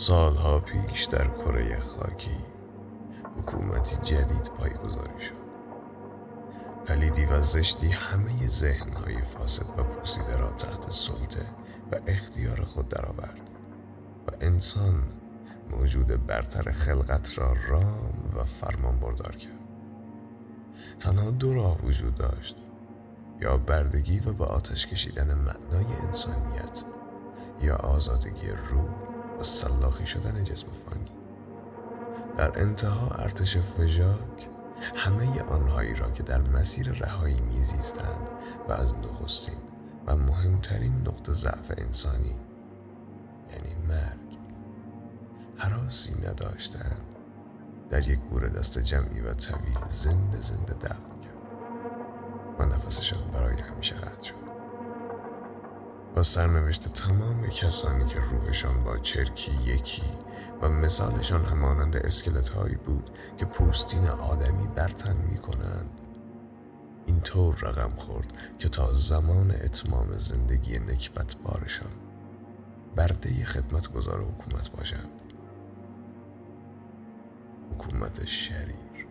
سالها پیش در کره خاکی حکومتی جدید پایگذاری شد. پلیدی و زشتی همه ذهنهای فاسد و پوسیده را تحت سلطه و اختیار خود درآورد و انسان موجود برتر خلقت را رام و فرمان بردار کرد. تنها دو راه وجود داشت یا بردگی و به آتش کشیدن معنای انسانیت یا آزادگی روح و سلاخی شدن جسم فانی. در انتها ارتش فژاک همه آنهایی را که در مسیر رهایی میزیستند و از نخستین و مهمترین نقطه ضعف انسانی یعنی مرگ حراسی نداشتند. در یک گور دست جمعی و طویل زنده زنده دفن کرد و نفسشان برای همیشه قطع شد. و سرنوشت تمام کسانی که روحشان با چرکی یکی و مثالشان همانند اسکلت هایی بود که پوستین آدمی برتن می کنند اینطور رقم خورد که تا زمان اتمام زندگی نکبت بارشان برده خدمت گذار حکومت باشند. حکومت شریر.